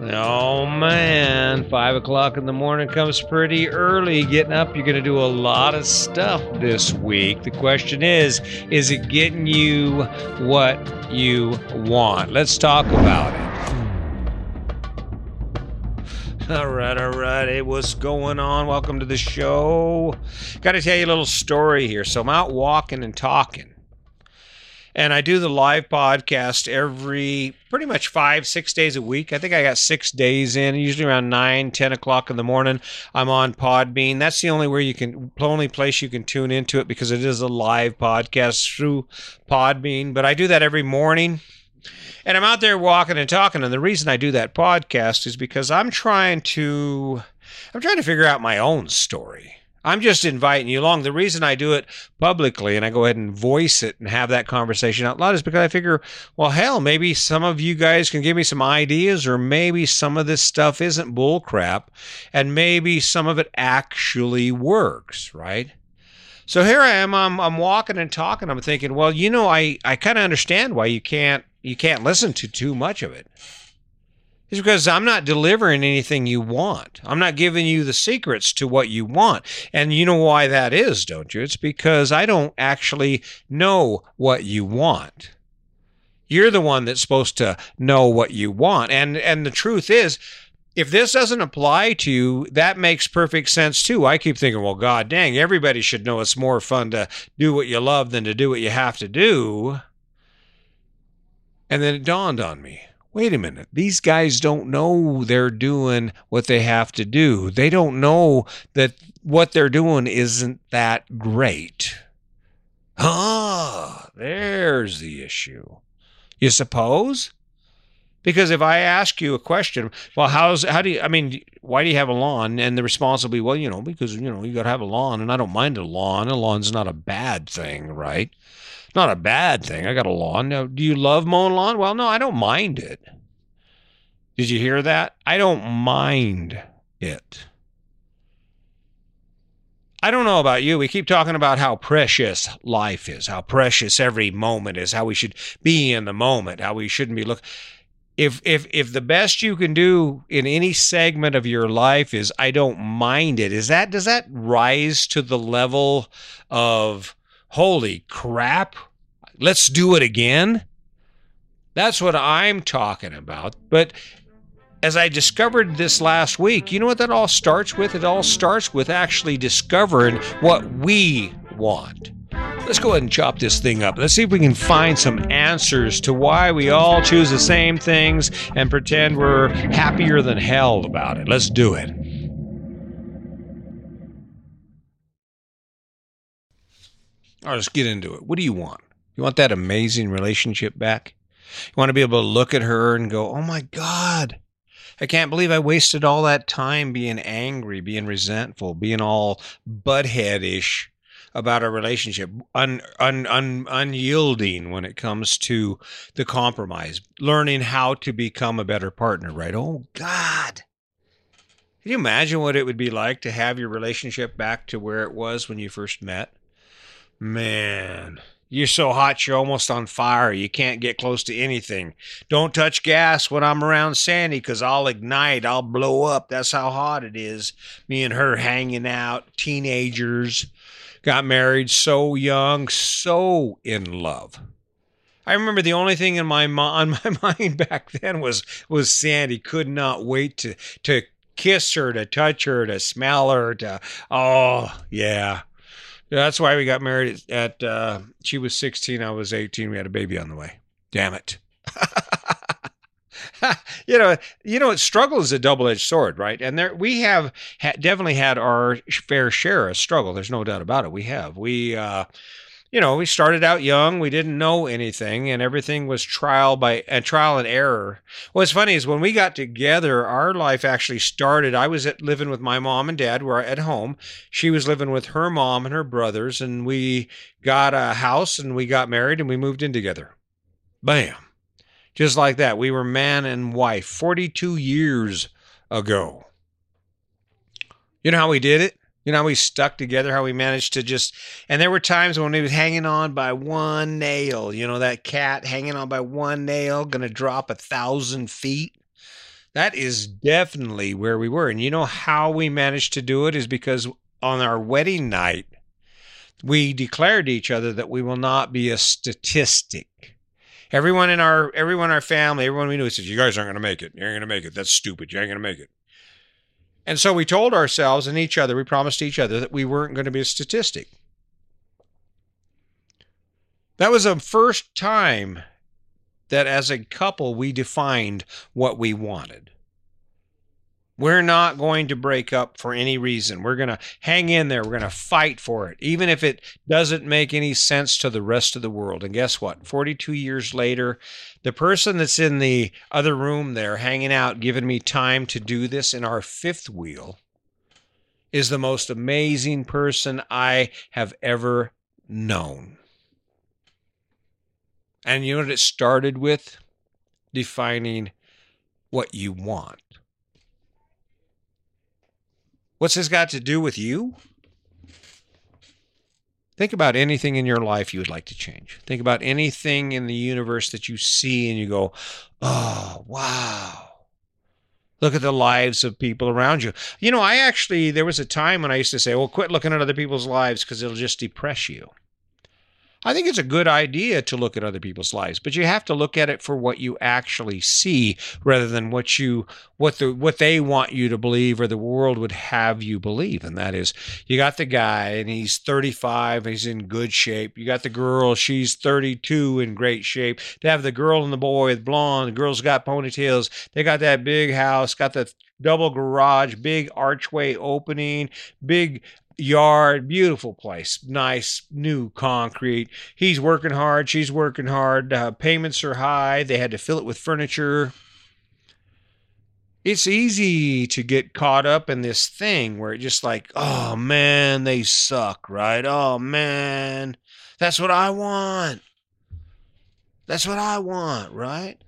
Oh man, five o'clock in the morning comes pretty early. Getting up, you're going to do a lot of stuff this week. The question is is it getting you what you want? Let's talk about it. All right, all right. Hey, what's going on? Welcome to the show. Got to tell you a little story here. So I'm out walking and talking and I do the live podcast every pretty much five, six days a week. I think I got six days in, usually around nine, ten o'clock in the morning. I'm on Podbean. That's the only where you can, only place you can tune into it because it is a live podcast through Podbean. But I do that every morning. And I'm out there walking and talking. And the reason I do that podcast is because I'm trying to, I'm trying to figure out my own story. I'm just inviting you along. The reason I do it publicly and I go ahead and voice it and have that conversation out loud is because I figure, well, hell, maybe some of you guys can give me some ideas, or maybe some of this stuff isn't bullcrap, and maybe some of it actually works, right? So here I am. I'm, I'm walking and talking. I'm thinking, well, you know, I, I kind of understand why you can't you can't listen to too much of it. It's because I'm not delivering anything you want. I'm not giving you the secrets to what you want. And you know why that is, don't you? It's because I don't actually know what you want. You're the one that's supposed to know what you want. And and the truth is, if this doesn't apply to you, that makes perfect sense too. I keep thinking, well, God dang, everybody should know it's more fun to do what you love than to do what you have to do. And then it dawned on me wait a minute, these guys don't know they're doing what they have to do. They don't know that what they're doing isn't that great. Ah, there's the issue. You suppose? Because if I ask you a question, well, how's how do you? I mean, why do you have a lawn? And the response will be, well, you know, because you know you got to have a lawn, and I don't mind a lawn. A lawn's not a bad thing, right? Not a bad thing. I got a lawn. Now, do you love mowing lawn? Well, no, I don't mind it. Did you hear that? I don't mind it. I don't know about you. We keep talking about how precious life is, how precious every moment is, how we should be in the moment, how we shouldn't be looking. If if if the best you can do in any segment of your life is I don't mind it, is that does that rise to the level of holy crap, let's do it again? That's what I'm talking about. But as I discovered this last week, you know what that all starts with? It all starts with actually discovering what we want. Let's go ahead and chop this thing up. Let's see if we can find some answers to why we all choose the same things and pretend we're happier than hell about it. Let's do it. Right, let's get into it. What do you want? You want that amazing relationship back? You want to be able to look at her and go, oh my God, I can't believe I wasted all that time being angry, being resentful, being all buttheadish about our relationship, un, un, un, unyielding when it comes to the compromise, learning how to become a better partner, right? Oh, God. Can you imagine what it would be like to have your relationship back to where it was when you first met? Man, you're so hot, you're almost on fire. You can't get close to anything. Don't touch gas when I'm around Sandy because I'll ignite. I'll blow up. That's how hot it is. Me and her hanging out, teenagers, got married so young, so in love. I remember the only thing in my on my mind back then was was Sandy. Could not wait to to kiss her, to touch her, to smell her, to oh yeah. That's why we got married at, uh, she was 16, I was 18. We had a baby on the way. Damn it. you know, you know, struggle is a double-edged sword, right? And there, we have ha- definitely had our fair share of struggle. There's no doubt about it. We have. We, uh, you know, we started out young. We didn't know anything, and everything was trial by and trial and error. What's funny is when we got together, our life actually started. I was at, living with my mom and dad. We're at home. She was living with her mom and her brothers, and we got a house and we got married and we moved in together. Bam, just like that. We were man and wife. Forty-two years ago. You know how we did it? You know, how we stuck together, how we managed to just, and there were times when he was hanging on by one nail, you know, that cat hanging on by one nail, going to drop a thousand feet. That is definitely where we were. And you know how we managed to do it is because on our wedding night, we declared to each other that we will not be a statistic. Everyone in our everyone in our family, everyone we knew says, You guys aren't gonna make it. You ain't gonna make it. That's stupid. You ain't gonna make it. And so we told ourselves and each other, we promised each other that we weren't going to be a statistic. That was the first time that as a couple we defined what we wanted. We're not going to break up for any reason. We're going to hang in there. We're going to fight for it, even if it doesn't make any sense to the rest of the world. And guess what? 42 years later, the person that's in the other room there hanging out, giving me time to do this in our fifth wheel, is the most amazing person I have ever known. And you know what it started with? Defining what you want. What's this got to do with you? Think about anything in your life you would like to change. Think about anything in the universe that you see and you go, oh, wow. Look at the lives of people around you. You know, I actually, there was a time when I used to say, well, quit looking at other people's lives because it'll just depress you. I think it's a good idea to look at other people's lives, but you have to look at it for what you actually see rather than what you what the what they want you to believe or the world would have you believe. And that is you got the guy and he's 35 he's in good shape. You got the girl, she's 32 in great shape. They have the girl and the boy with blonde, the girl's got ponytails. They got that big house, got the double garage, big archway opening, big yard, beautiful place, nice new concrete. He's working hard, she's working hard. Uh, payments are high. They had to fill it with furniture. It's easy to get caught up in this thing where it just like, oh man, they suck, right? Oh man, that's what I want. That's what I want, right?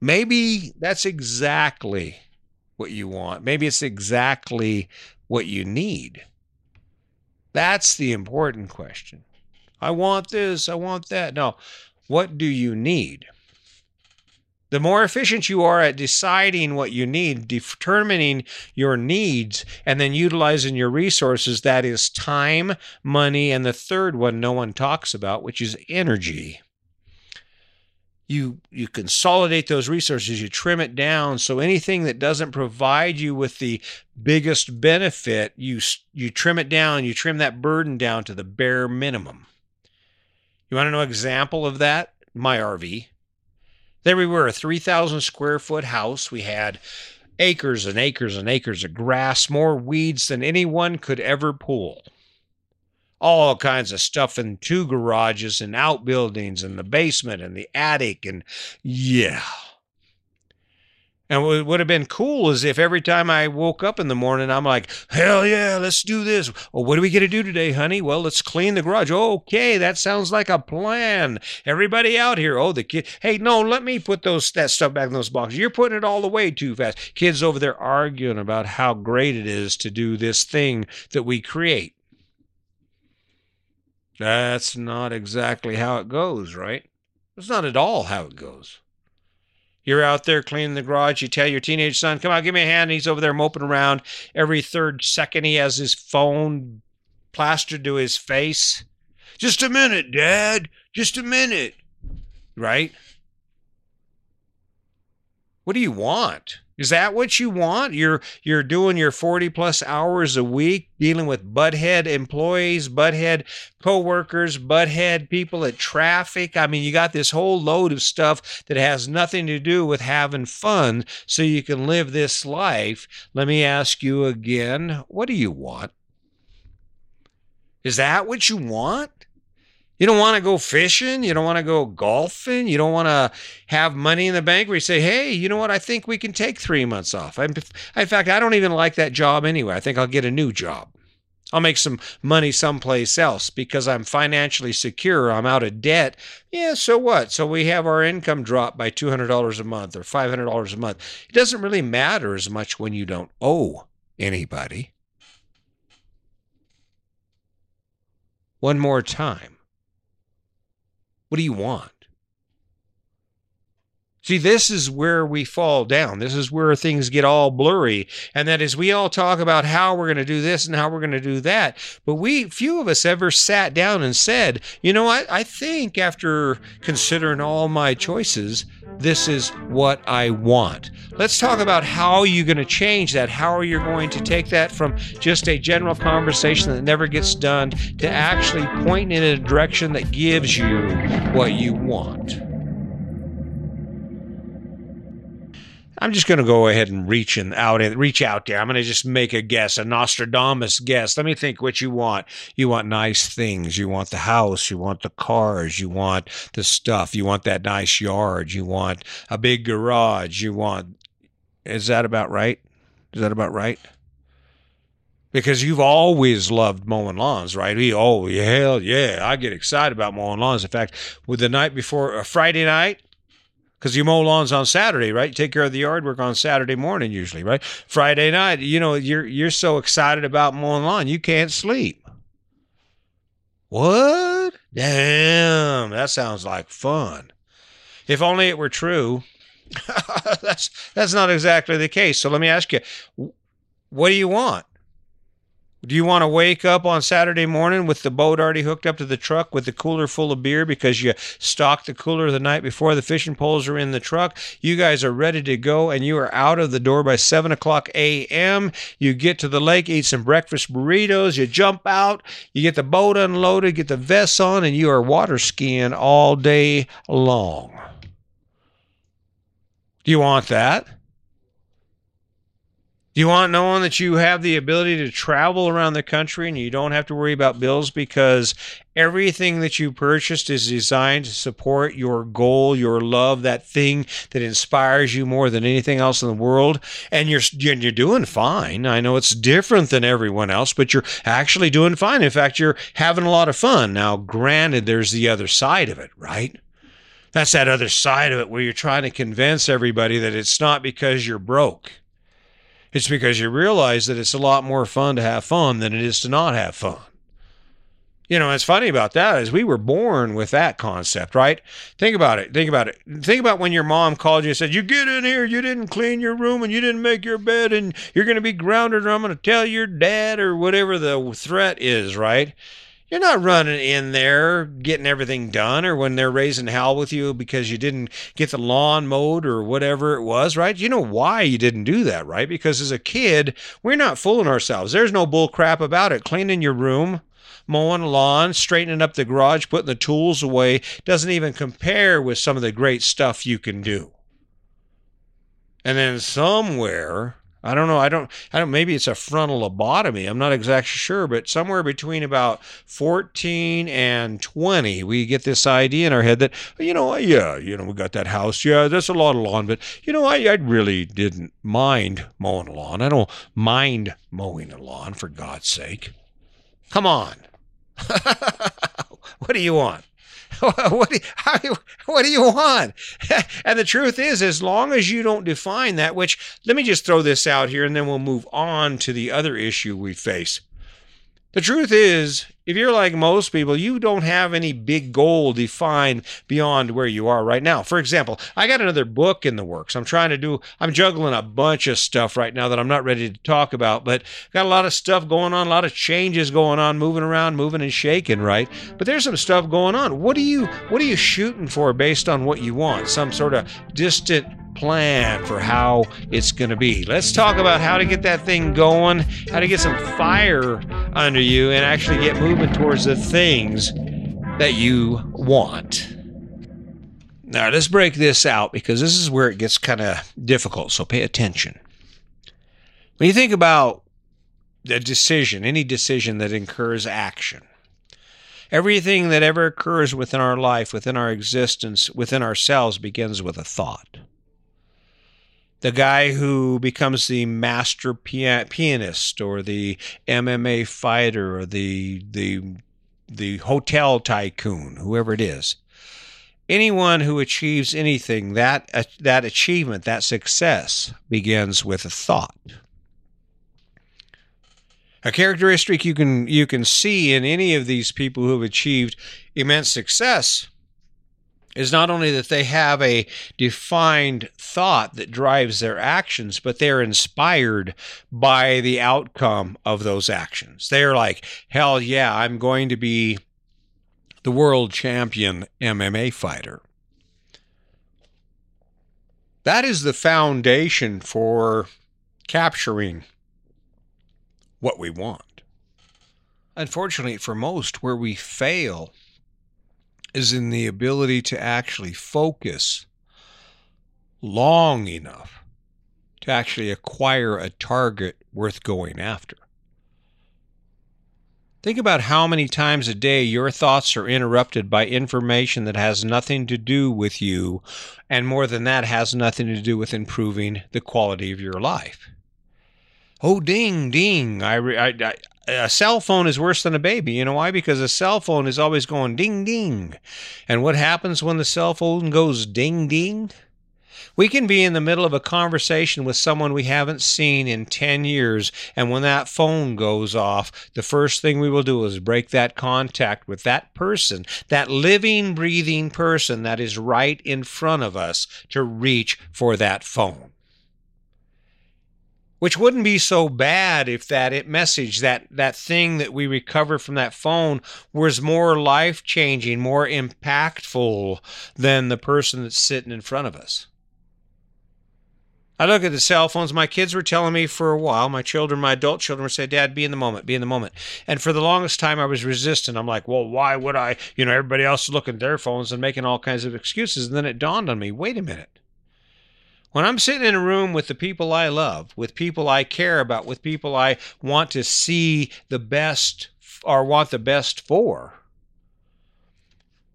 Maybe that's exactly what you want. Maybe it's exactly what you need. That's the important question. I want this, I want that. No, what do you need? The more efficient you are at deciding what you need, determining your needs, and then utilizing your resources, that is time, money, and the third one no one talks about, which is energy you you consolidate those resources you trim it down. So anything that doesn't provide you with the biggest benefit you you trim it down you trim that burden down to the bare minimum. You want to know an example of that? My rv there we were a 3000 square foot house. We had acres and acres and acres of grass more weeds than anyone could ever pull all kinds of stuff in two garages and outbuildings and the basement and the attic and yeah. And what would have been cool is if every time I woke up in the morning, I'm like, hell yeah, let's do this. Well, what do we to do today, honey? Well, let's clean the garage. Okay, that sounds like a plan. Everybody out here. Oh, the kid. Hey, no, let me put those that stuff back in those boxes. You're putting it all away too fast. Kids over there arguing about how great it is to do this thing that we create. That's not exactly how it goes, right? That's not at all how it goes. You're out there cleaning the garage. You tell your teenage son, come on, give me a hand. He's over there moping around. Every third second, he has his phone plastered to his face. Just a minute, Dad. Just a minute. Right? What do you want? Is that what you want? You're you're doing your 40 plus hours a week dealing with butthead employees, butthead coworkers, butthead people at traffic. I mean, you got this whole load of stuff that has nothing to do with having fun so you can live this life. Let me ask you again, what do you want? Is that what you want? You don't want to go fishing. You don't want to go golfing. You don't want to have money in the bank where you say, hey, you know what? I think we can take three months off. I'm, in fact, I don't even like that job anyway. I think I'll get a new job. I'll make some money someplace else because I'm financially secure. I'm out of debt. Yeah, so what? So we have our income drop by $200 a month or $500 a month. It doesn't really matter as much when you don't owe anybody. One more time. What do you want? See, this is where we fall down. This is where things get all blurry. And that is, we all talk about how we're going to do this and how we're going to do that. But we, few of us ever sat down and said, you know what? I think after considering all my choices, this is what I want. Let's talk about how you're going to change that. How are you going to take that from just a general conversation that never gets done to actually pointing in a direction that gives you what you want. I'm just going to go ahead and reach and out and reach out there. I'm going to just make a guess, a Nostradamus guess. Let me think what you want. You want nice things. You want the house. You want the cars. You want the stuff. You want that nice yard. You want a big garage. You want. Is that about right? Is that about right? Because you've always loved mowing lawns, right? We, oh, hell yeah. I get excited about mowing lawns. In fact, with the night before, a Friday night, because you mow lawns on Saturday, right? You take care of the yard work on Saturday morning usually, right? Friday night, you know, you're you're so excited about mowing lawn, you can't sleep. What? Damn, that sounds like fun. If only it were true. that's that's not exactly the case. So let me ask you, what do you want? Do you want to wake up on Saturday morning with the boat already hooked up to the truck with the cooler full of beer because you stocked the cooler the night before the fishing poles are in the truck? You guys are ready to go and you are out of the door by 7 o'clock a.m. You get to the lake, eat some breakfast burritos, you jump out, you get the boat unloaded, get the vests on, and you are water skiing all day long. Do you want that? Do you want knowing that you have the ability to travel around the country and you don't have to worry about bills because everything that you purchased is designed to support your goal, your love, that thing that inspires you more than anything else in the world, and you're you're doing fine. I know it's different than everyone else, but you're actually doing fine. In fact, you're having a lot of fun. Now, granted, there's the other side of it, right? That's that other side of it where you're trying to convince everybody that it's not because you're broke it's because you realize that it's a lot more fun to have fun than it is to not have fun. You know, what's funny about that is we were born with that concept, right? Think about it. Think about it. Think about when your mom called you and said, "You get in here, you didn't clean your room and you didn't make your bed and you're going to be grounded or I'm going to tell your dad or whatever the threat is, right?" You're not running in there getting everything done or when they're raising hell with you because you didn't get the lawn mowed or whatever it was, right? You know why you didn't do that, right? Because as a kid, we're not fooling ourselves. There's no bull crap about it. Cleaning your room, mowing lawn, straightening up the garage, putting the tools away doesn't even compare with some of the great stuff you can do. And then somewhere I don't know. I don't. I don't. Maybe it's a frontal lobotomy. I'm not exactly sure, but somewhere between about 14 and 20, we get this idea in our head that you know, yeah, you know, we got that house. Yeah, that's a lot of lawn, but you know, I, I really didn't mind mowing a lawn. I don't mind mowing a lawn for God's sake. Come on. what do you want? what, do you, how, what do you want? and the truth is, as long as you don't define that, which let me just throw this out here and then we'll move on to the other issue we face. The truth is, if you're like most people, you don't have any big goal defined beyond where you are right now. For example, I got another book in the works. I'm trying to do, I'm juggling a bunch of stuff right now that I'm not ready to talk about, but got a lot of stuff going on, a lot of changes going on, moving around, moving and shaking, right? But there's some stuff going on. What are you, what are you shooting for based on what you want? Some sort of distant plan for how it's going to be. Let's talk about how to get that thing going, how to get some fire under you, and actually get moving towards the things that you want. Now, let's break this out because this is where it gets kind of difficult, so pay attention. When you think about a decision, any decision that incurs action, everything that ever occurs within our life, within our existence, within ourselves begins with a thought the guy who becomes the master pianist or the MMA fighter or the the the hotel tycoon, whoever it is. Anyone who achieves anything, that uh, that achievement, that success begins with a thought. A characteristic you can you can see in any of these people who have achieved immense success is not only that they have a defined thought that drives their actions, but they're inspired by the outcome of those actions. They're like, hell yeah, I'm going to be the world champion MMA fighter. That is the foundation for capturing what we want. Unfortunately, for most, where we fail is in the ability to actually focus long enough to actually acquire a target worth going after. Think about how many times a day your thoughts are interrupted by information that has nothing to do with you, and more than that, has nothing to do with improving the quality of your life. Oh, ding, ding. I, I, a cell phone is worse than a baby. You know why? Because a cell phone is always going ding, ding. And what happens when the cell phone goes ding, ding? We can be in the middle of a conversation with someone we haven't seen in 10 years, and when that phone goes off, the first thing we will do is break that contact with that person, that living, breathing person that is right in front of us to reach for that phone which wouldn't be so bad if that message that that thing that we recover from that phone was more life changing more impactful than the person that's sitting in front of us I look at the cell phones. My kids were telling me for a while, my children, my adult children would say, Dad, be in the moment, be in the moment. And for the longest time, I was resistant. I'm like, well, why would I? You know, everybody else is looking at their phones and making all kinds of excuses. And then it dawned on me wait a minute. When I'm sitting in a room with the people I love, with people I care about, with people I want to see the best or want the best for,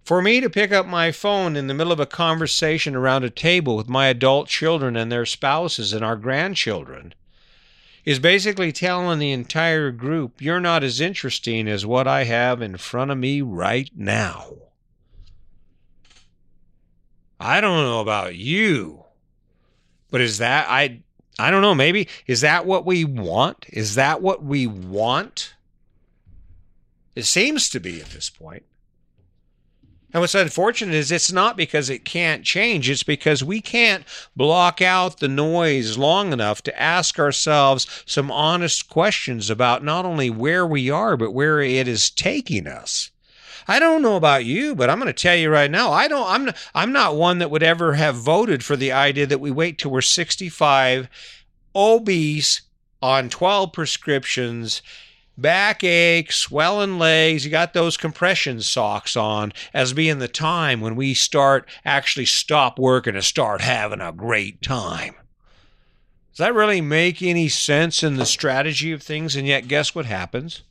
for me to pick up my phone in the middle of a conversation around a table with my adult children and their spouses and our grandchildren is basically telling the entire group, you're not as interesting as what I have in front of me right now. I don't know about you, but is that, I, I don't know, maybe, is that what we want? Is that what we want? It seems to be at this point. And what's unfortunate is it's not because it can't change, it's because we can't block out the noise long enough to ask ourselves some honest questions about not only where we are, but where it is taking us. I don't know about you, but I'm going to tell you right now, I don't I'm I'm not one that would ever have voted for the idea that we wait till we're 65 obese on 12 prescriptions backache, swelling legs, you got those compression socks on as being the time when we start actually stop working and start having a great time. Does that really make any sense in the strategy of things? And yet, guess what happens?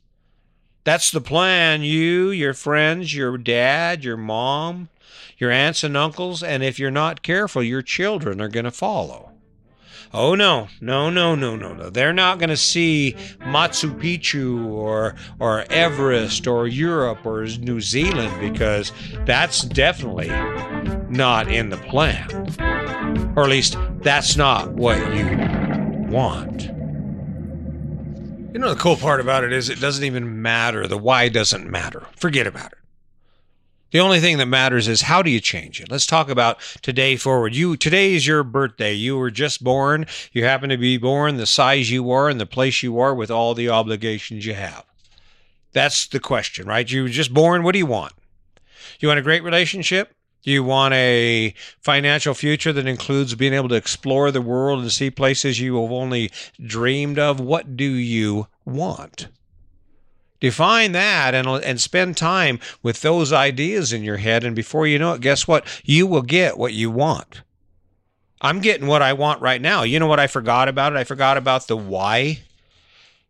That's the plan. You, your friends, your dad, your mom, your aunts and uncles, and if you're not careful, your children are going to follow. Oh no, no, no, no, no, no. They're not going to see Machu Picchu or or Everest or Europe or New Zealand because that's definitely not in the plan. Or at least that's not what you want. You know the cool part about it is it doesn't even matter. The why doesn't matter. Forget about it. The only thing that matters is how do you change it? Let's talk about today forward. You today is your birthday. You were just born. You happen to be born the size you are and the place you are with all the obligations you have. That's the question, right? You were just born. What do you want? You want a great relationship? Do you want a financial future that includes being able to explore the world and see places you have only dreamed of? What do you want? Define that and, and spend time with those ideas in your head. And before you know it, guess what? You will get what you want. I'm getting what I want right now. You know what I forgot about it? I forgot about the why.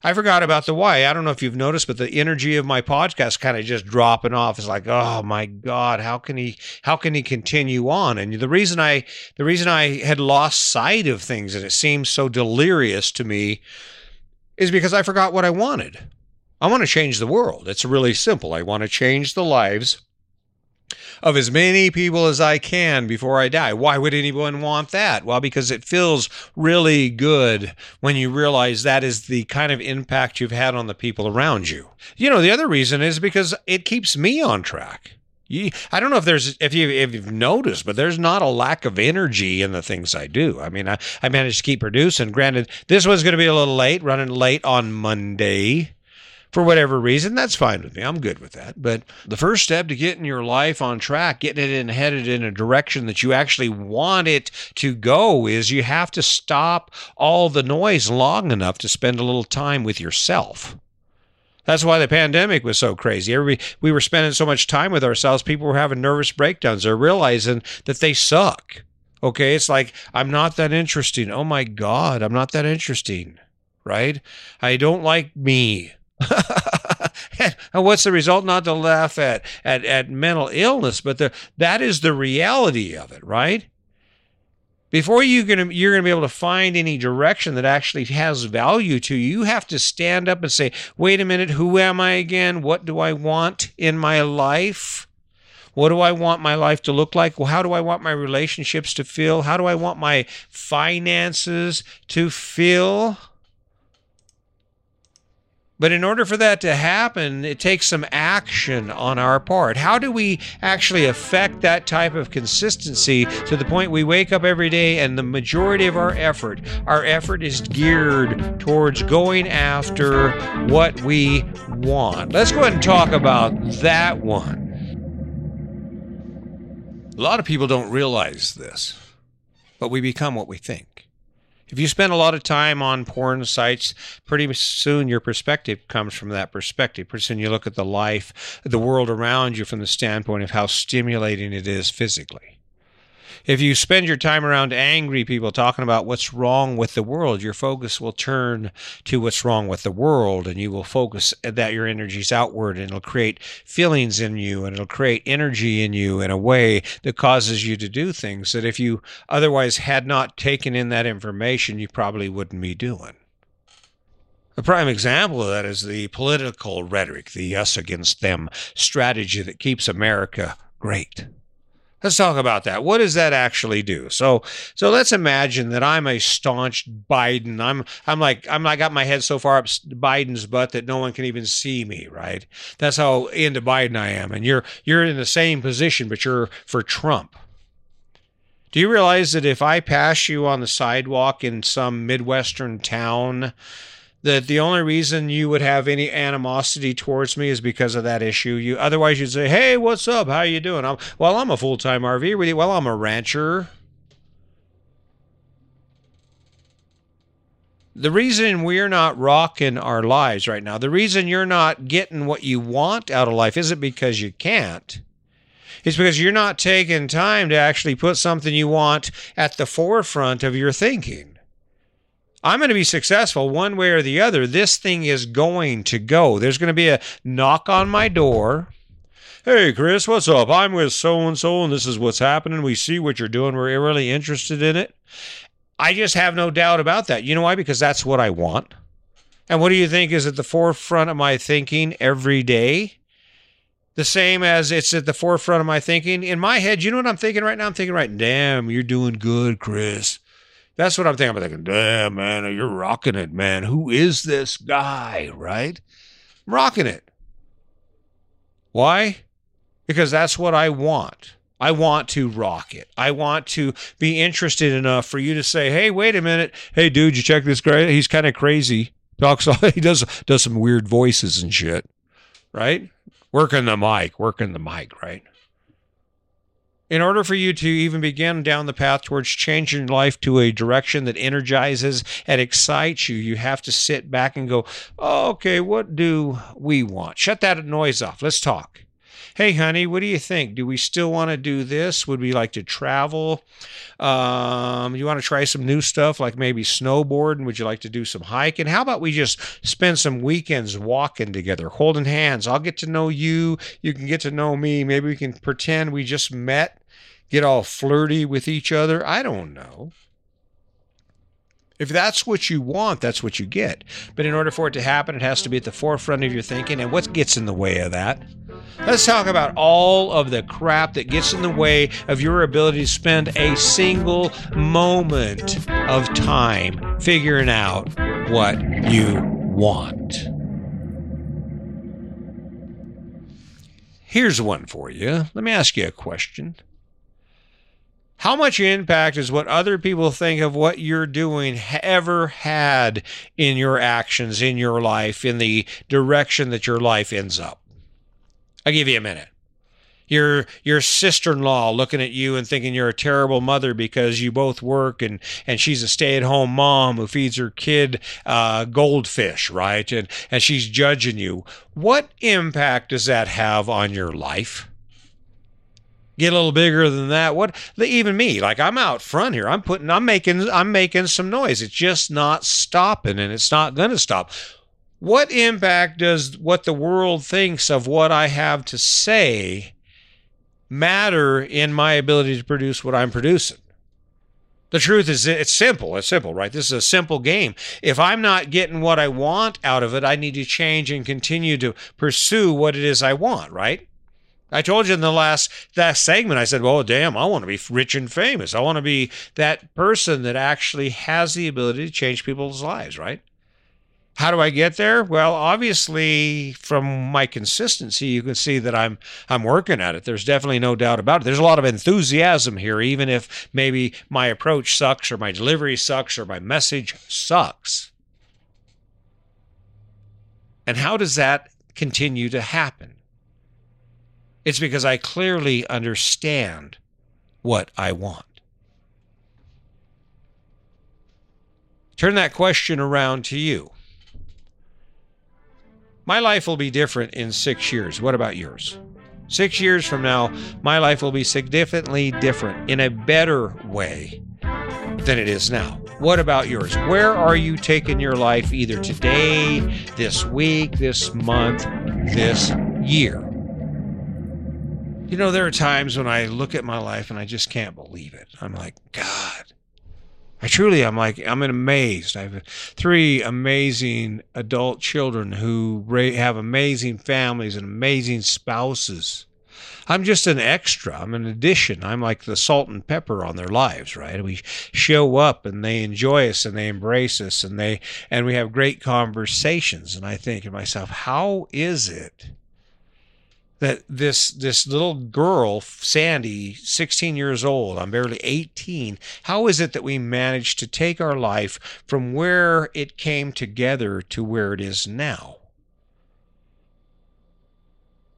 I forgot about the why. I don't know if you've noticed, but the energy of my podcast kind of just dropping off. It's like, oh my God, how can he how can he continue on? And the reason I the reason I had lost sight of things and it seems so delirious to me is because I forgot what I wanted. I want to change the world. It's really simple. I want to change the lives of as many people as I can before I die. Why would anyone want that? Well, because it feels really good when you realize that is the kind of impact you've had on the people around you. You know, the other reason is because it keeps me on track. I don't know if there's if you if you've noticed, but there's not a lack of energy in the things I do. I mean, I, I managed to keep producing. Granted, this was going to be a little late, running late on Monday for whatever reason. That's fine with me. I'm good with that. But the first step to getting your life on track, getting it in headed in a direction that you actually want it to go, is you have to stop all the noise long enough to spend a little time with yourself. That's why the pandemic was so crazy. Everybody, we were spending so much time with ourselves. People were having nervous breakdowns. They're realizing that they suck. Okay. It's like, I'm not that interesting. Oh my God, I'm not that interesting. Right? I don't like me. and uh, what's the result? Not to laugh at, at, at mental illness, but the, that is the reality of it, right? before you gonna, you're going to be able to find any direction that actually has value to you, you have to stand up and say, wait a minute, who am I again? What do I want in my life? What do I want my life to look like? Well, how do I want my relationships to feel? How do I want my finances to feel? But in order for that to happen, it takes some action on our part. How do we actually affect that type of consistency to the point we wake up every day and the majority of our effort, our effort is geared towards going after what we want? Let's go ahead and talk about that one. A lot of people don't realize this, but we become what we think. If you spend a lot of time on porn sites, pretty soon your perspective comes from that perspective. Pretty soon you look at the life, the world around you from the standpoint of how stimulating it is physically. If you spend your time around angry people talking about what's wrong with the world, your focus will turn to what's wrong with the world and you will focus that your energies outward and it'll create feelings in you and it'll create energy in you in a way that causes you to do things that if you otherwise had not taken in that information, you probably wouldn't be doing. A prime example of that is the political rhetoric, the us against them strategy that keeps America great. Let's talk about that. What does that actually do? So, so let's imagine that I'm a staunch Biden. I'm, I'm like, I'm, I got my head so far up Biden's butt that no one can even see me. Right? That's how into Biden I am. And you're, you're in the same position, but you're for Trump. Do you realize that if I pass you on the sidewalk in some Midwestern town, that the only reason you would have any animosity towards me is because of that issue. You otherwise you'd say, "Hey, what's up? How you doing?" I'm well. I'm a full time RV. Well, I'm a rancher. The reason we're not rocking our lives right now, the reason you're not getting what you want out of life isn't because you can't. It's because you're not taking time to actually put something you want at the forefront of your thinking. I'm going to be successful one way or the other. This thing is going to go. There's going to be a knock on my door. Hey, Chris, what's up? I'm with so and so, and this is what's happening. We see what you're doing. We're really interested in it. I just have no doubt about that. You know why? Because that's what I want. And what do you think is at the forefront of my thinking every day? The same as it's at the forefront of my thinking. In my head, you know what I'm thinking right now? I'm thinking, right, damn, you're doing good, Chris. That's what I'm thinking. I'm thinking, damn, man, you're rocking it, man. Who is this guy, right? I'm rocking it. Why? Because that's what I want. I want to rock it. I want to be interested enough for you to say, "Hey, wait a minute. Hey, dude, you check this guy? He's kind of crazy. Talks. He does does some weird voices and shit. Right? Working the mic. Working the mic. Right? In order for you to even begin down the path towards changing your life to a direction that energizes and excites you, you have to sit back and go, okay, what do we want? Shut that noise off. Let's talk hey, honey, what do you think? Do we still want to do this? Would we like to travel? Um, you want to try some new stuff like maybe snowboarding? Would you like to do some hiking? How about we just spend some weekends walking together, holding hands? I'll get to know you. You can get to know me. Maybe we can pretend we just met, get all flirty with each other. I don't know. If that's what you want, that's what you get. But in order for it to happen, it has to be at the forefront of your thinking. And what gets in the way of that? Let's talk about all of the crap that gets in the way of your ability to spend a single moment of time figuring out what you want. Here's one for you. Let me ask you a question. How much impact is what other people think of what you're doing ever had in your actions, in your life, in the direction that your life ends up? I'll give you a minute. Your your sister-in-law looking at you and thinking you're a terrible mother because you both work and and she's a stay-at-home mom who feeds her kid uh, goldfish right? And and she's judging you. What impact does that have on your life get a little bigger than that what even me like i'm out front here i'm putting i'm making i'm making some noise it's just not stopping and it's not going to stop what impact does what the world thinks of what i have to say matter in my ability to produce what I'm producing. The truth is, it's simple. It's simple, right? This is a simple game. If I'm not getting what I want out of it, I need to change and continue to pursue what it is I want, right? I told you in the last that segment, I said, "Well, damn, I want to be rich and famous. I want to be that person that actually has the ability to change people's lives, right?" How do I get there? Well, obviously from my consistency, you can see that I'm I'm working at it. There's definitely no doubt about it. There's a lot of enthusiasm here, even if maybe my approach sucks or my delivery sucks or my message sucks. And how does that continue to happen? It's because I clearly understand what I want. Turn that question around to you. My life will be different in six years. What about yours? Six years from now, my life will be significantly different in a better way than it is now. What about yours? Where are you taking your life either today, this week, this month, this year? You know, there are times when I look at my life and I just can't believe it. I'm like, God, I truly, I'm like, I'm amazed. I have three amazing adult children who have amazing families and amazing spouses. I'm just an extra. I'm an addition. I'm like the salt and pepper on their lives, right? We show up and they enjoy us and they embrace us and they and we have great conversations. And I think to myself, how is it that this this little girl sandy 16 years old i'm barely 18 how is it that we managed to take our life from where it came together to where it is now?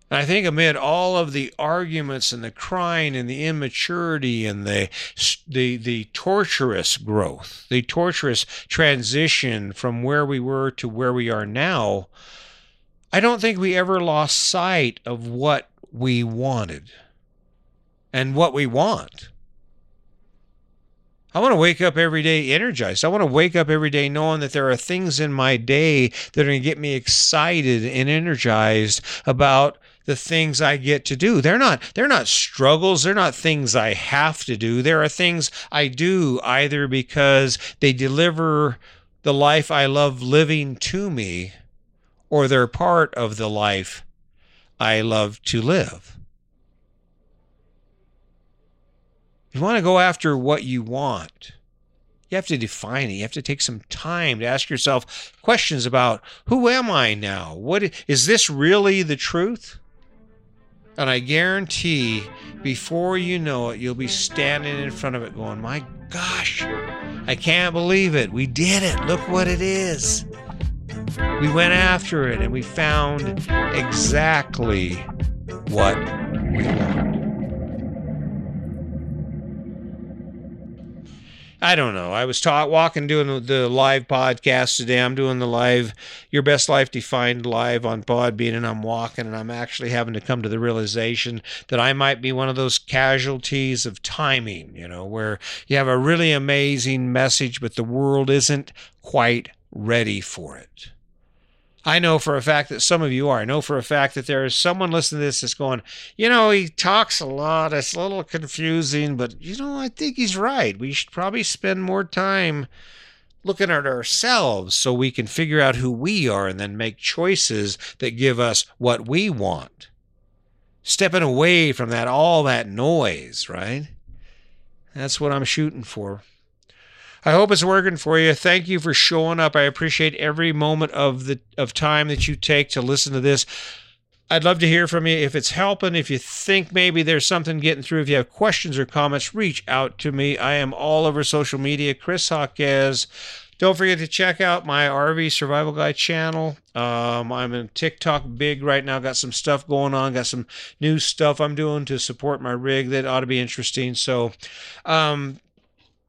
I think amid all of the arguments and the crying and the immaturity and the, the, the torturous growth, the torturous transition from where we were to where we are now, I don't think we ever lost sight of what we wanted and what we want. I want to wake up every day energized. I want to wake up every day knowing that there are things in my day that are going to get me excited and energized about the things I get to do. They're not they're not struggles, they're not things I have to do. There are things I do either because they deliver the life I love living to me or they're part of the life I love to live. You want to go after what you want. You have to define it. You have to take some time to ask yourself questions about who am I now? What is this really the truth? And I guarantee before you know it, you'll be standing in front of it going, My gosh, I can't believe it. We did it. Look what it is. We went after it and we found exactly what we want. I don't know. I was taught walking doing the live podcast today. I'm doing the live Your Best Life Defined live on Podbean, and I'm walking, and I'm actually having to come to the realization that I might be one of those casualties of timing, you know, where you have a really amazing message, but the world isn't quite ready for it. I know for a fact that some of you are. I know for a fact that there is someone listening to this that's going, you know, he talks a lot. It's a little confusing, but, you know, I think he's right. We should probably spend more time looking at ourselves so we can figure out who we are and then make choices that give us what we want. Stepping away from that, all that noise, right? That's what I'm shooting for. I hope it's working for you. Thank you for showing up. I appreciate every moment of the of time that you take to listen to this. I'd love to hear from you if it's helping. If you think maybe there's something getting through, if you have questions or comments, reach out to me. I am all over social media. Chris Jaquez. Don't forget to check out my RV Survival Guide channel. Um, I'm in TikTok big right now. Got some stuff going on. Got some new stuff I'm doing to support my rig that ought to be interesting. So, um,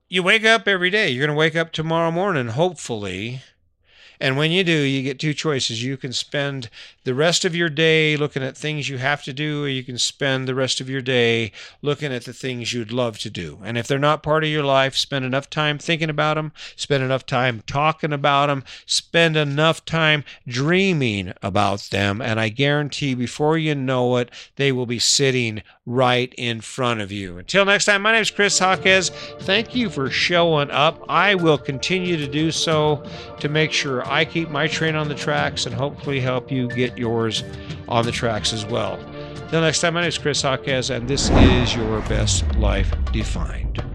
you wake up every day. You're going to wake up tomorrow morning, hopefully and when you do, you get two choices. You can spend the rest of your day looking at things you have to do, or you can spend the rest of your day looking at the things you'd love to do. And if they're not part of your life, spend enough time thinking about them, spend enough time talking about them, spend enough time dreaming about them. And I guarantee before you know it, they will be sitting right in front of you. Until next time, my name is Chris Jaquez. Thank you for showing up. I will continue to do so to make sure I keep my train on the tracks and hopefully help you get yours on the tracks as well. Until next time, my name is Chris Jaquez, and this is your best life defined.